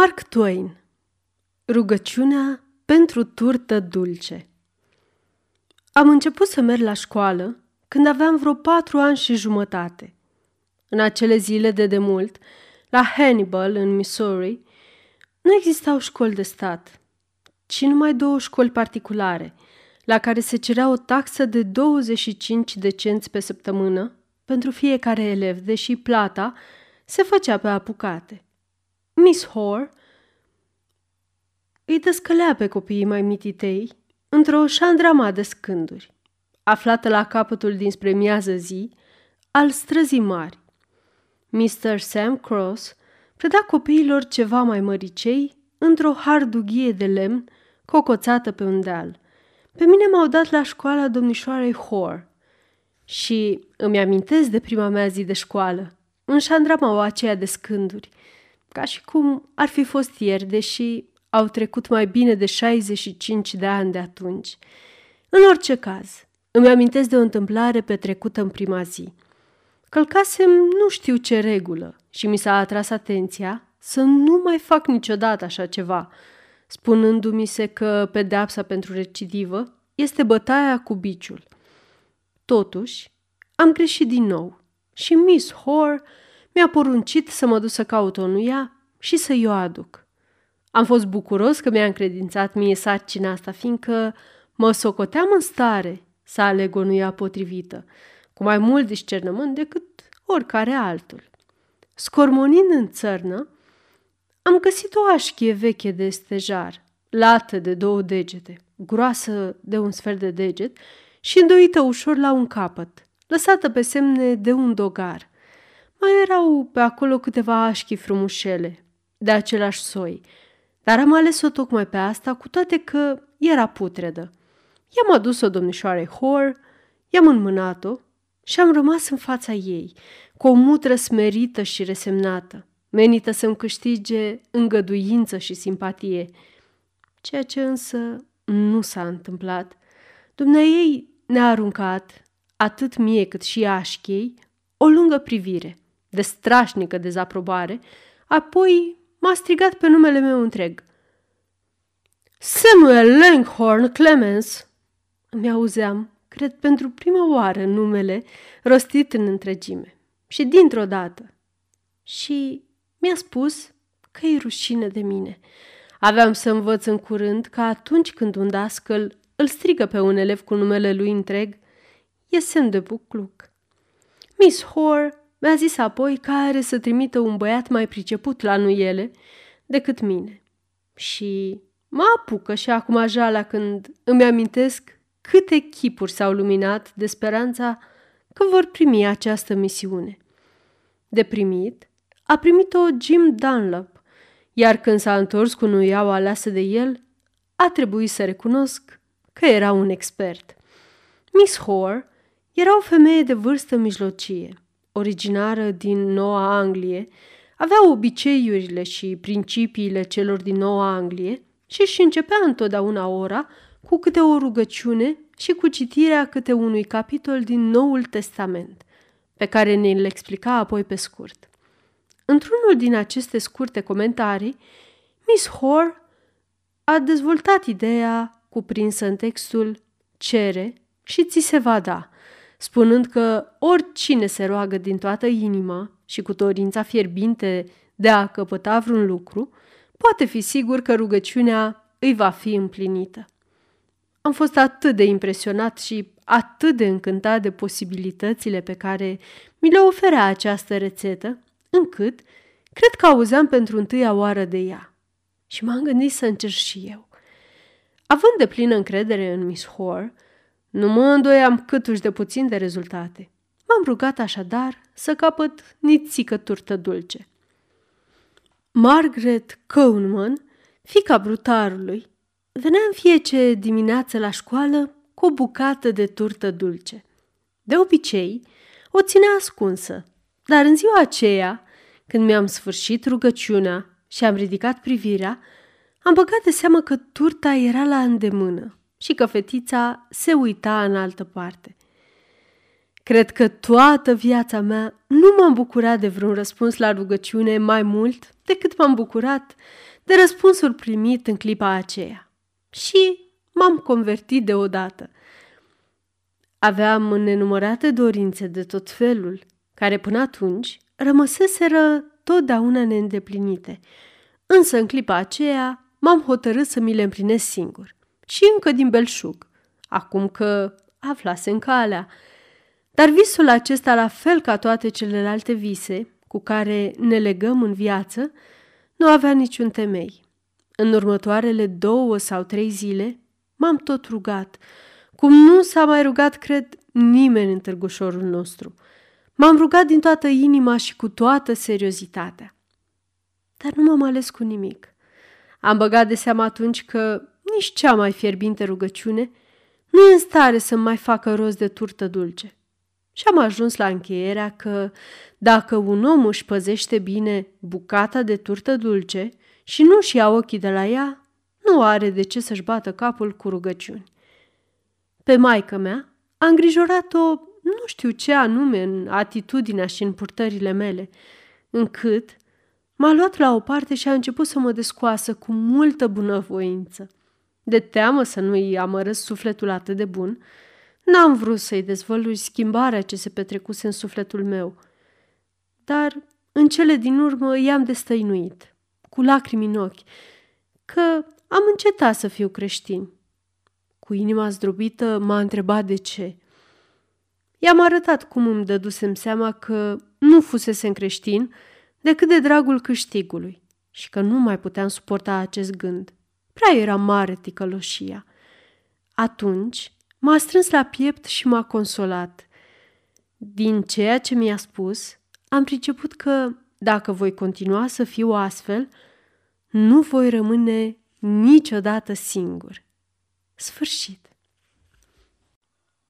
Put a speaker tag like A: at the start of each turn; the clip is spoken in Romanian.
A: Mark Twain Rugăciunea pentru turtă dulce Am început să merg la școală când aveam vreo patru ani și jumătate. În acele zile de demult, la Hannibal, în Missouri, nu existau școli de stat, ci numai două școli particulare, la care se cerea o taxă de 25 de cenți pe săptămână pentru fiecare elev, deși plata se făcea pe apucate. Miss Hoare îi descălea pe copiii mai mititei într-o șandrama de scânduri, aflată la capătul dinspre miază zi al străzii mari. Mr. Sam Cross preda copiilor ceva mai măricei într-o hardughie de lemn cocoțată pe un deal. Pe mine m-au dat la școala domnișoarei Hoare și îmi amintesc de prima mea zi de școală, în șandramaua aceea de scânduri, ca și cum ar fi fost ieri, deși au trecut mai bine de 65 de ani de atunci. În orice caz, îmi amintesc de o întâmplare petrecută în prima zi. Călcasem nu știu ce regulă și mi s-a atras atenția să nu mai fac niciodată așa ceva, spunându-mi se că pedeapsa pentru recidivă este bătaia cu biciul. Totuși, am greșit din nou și Miss Hoare mi-a poruncit să mă duc să caut o nuia și să-i o aduc. Am fost bucuros că mi-a încredințat mie sarcina asta, fiindcă mă socoteam în stare să aleg o nuia potrivită, cu mai mult discernământ decât oricare altul. Scormonind în țărnă, am găsit o așchie veche de stejar, lată de două degete, groasă de un sfert de deget și îndoită ușor la un capăt, lăsată pe semne de un dogar. Mai erau pe acolo câteva așchi frumușele, de același soi, dar am ales-o tocmai pe asta, cu toate că era putredă. I-am adus-o domnișoare Hor, i-am înmânat-o și am rămas în fața ei, cu o mutră smerită și resemnată, menită să-mi câștige îngăduință și simpatie, ceea ce însă nu s-a întâmplat. ei ne-a aruncat, atât mie cât și așchei, o lungă privire, de strașnică dezaprobare, apoi m-a strigat pe numele meu întreg. Samuel Langhorn Clemens! Îmi auzeam, cred pentru prima oară, numele rostit în întregime. Și dintr-o dată. Și mi-a spus că e rușine de mine. Aveam să învăț în curând că atunci când un dascăl îl strigă pe un elev cu numele lui întreg, e semn de bucluc. Miss Hoare mi-a zis apoi că are să trimită un băiat mai priceput la nuiele decât mine. Și mă apucă și acum jala când îmi amintesc câte chipuri s-au luminat de speranța că vor primi această misiune. De primit, a primit-o Jim Dunlop, iar când s-a întors cu nuiaua aleasă de el, a trebuit să recunosc că era un expert. Miss Hoare era o femeie de vârstă mijlocie, originară din Noua Anglie, avea obiceiurile și principiile celor din Noua Anglie și își începea întotdeauna ora cu câte o rugăciune și cu citirea câte unui capitol din Noul Testament, pe care ne-l explica apoi pe scurt. Într-unul din aceste scurte comentarii, Miss Hoare a dezvoltat ideea cuprinsă în textul Cere și ți se va da, spunând că oricine se roagă din toată inima și cu dorința fierbinte de a căpăta vreun lucru, poate fi sigur că rugăciunea îi va fi împlinită. Am fost atât de impresionat și atât de încântat de posibilitățile pe care mi le oferea această rețetă, încât cred că auzeam pentru întâia oară de ea. Și m-am gândit să încerc și eu. Având de plină încredere în Miss Hoare, nu mă îndoiam câtuși de puțin de rezultate. M-am rugat așadar să capăt nițică turtă dulce. Margaret Coleman, fica brutarului, venea în fiecare dimineață la școală cu o bucată de turtă dulce. De obicei, o ținea ascunsă, dar în ziua aceea, când mi-am sfârșit rugăciunea și am ridicat privirea, am băgat de seamă că turta era la îndemână și că fetița se uita în altă parte. Cred că toată viața mea nu m-am bucurat de vreun răspuns la rugăciune mai mult decât m-am bucurat de răspunsul primit în clipa aceea. Și m-am convertit deodată. Aveam nenumărate dorințe de tot felul, care până atunci rămăseseră totdeauna neîndeplinite. Însă în clipa aceea m-am hotărât să mi le împlinesc singur. Și încă din belșug, acum că aflase în calea. Dar visul acesta, la fel ca toate celelalte vise cu care ne legăm în viață, nu avea niciun temei. În următoarele două sau trei zile m-am tot rugat, cum nu s-a mai rugat, cred, nimeni în târgușorul nostru. M-am rugat din toată inima și cu toată seriozitatea. Dar nu m-am ales cu nimic. Am băgat de seama atunci că nici cea mai fierbinte rugăciune nu e în stare să mai facă rost de turtă dulce. Și am ajuns la încheierea că dacă un om își păzește bine bucata de turtă dulce și nu-și ia ochii de la ea, nu are de ce să-și bată capul cu rugăciuni. Pe maică mea a îngrijorat-o nu știu ce anume în atitudinea și în purtările mele, încât m-a luat la o parte și a început să mă descoasă cu multă bunăvoință. De teamă să nu-i amărăs sufletul atât de bun, n-am vrut să-i dezvălui schimbarea ce se petrecuse în sufletul meu. Dar în cele din urmă i-am destăinuit, cu lacrimi în ochi, că am încetat să fiu creștin. Cu inima zdrobită m-a întrebat de ce. I-am arătat cum îmi dădusem seama că nu fusese creștin decât de dragul câștigului și că nu mai puteam suporta acest gând. Prea era mare ticăloșia. Atunci m-a strâns la piept și m-a consolat. Din ceea ce mi-a spus, am priceput că, dacă voi continua să fiu astfel, nu voi rămâne niciodată singur. Sfârșit.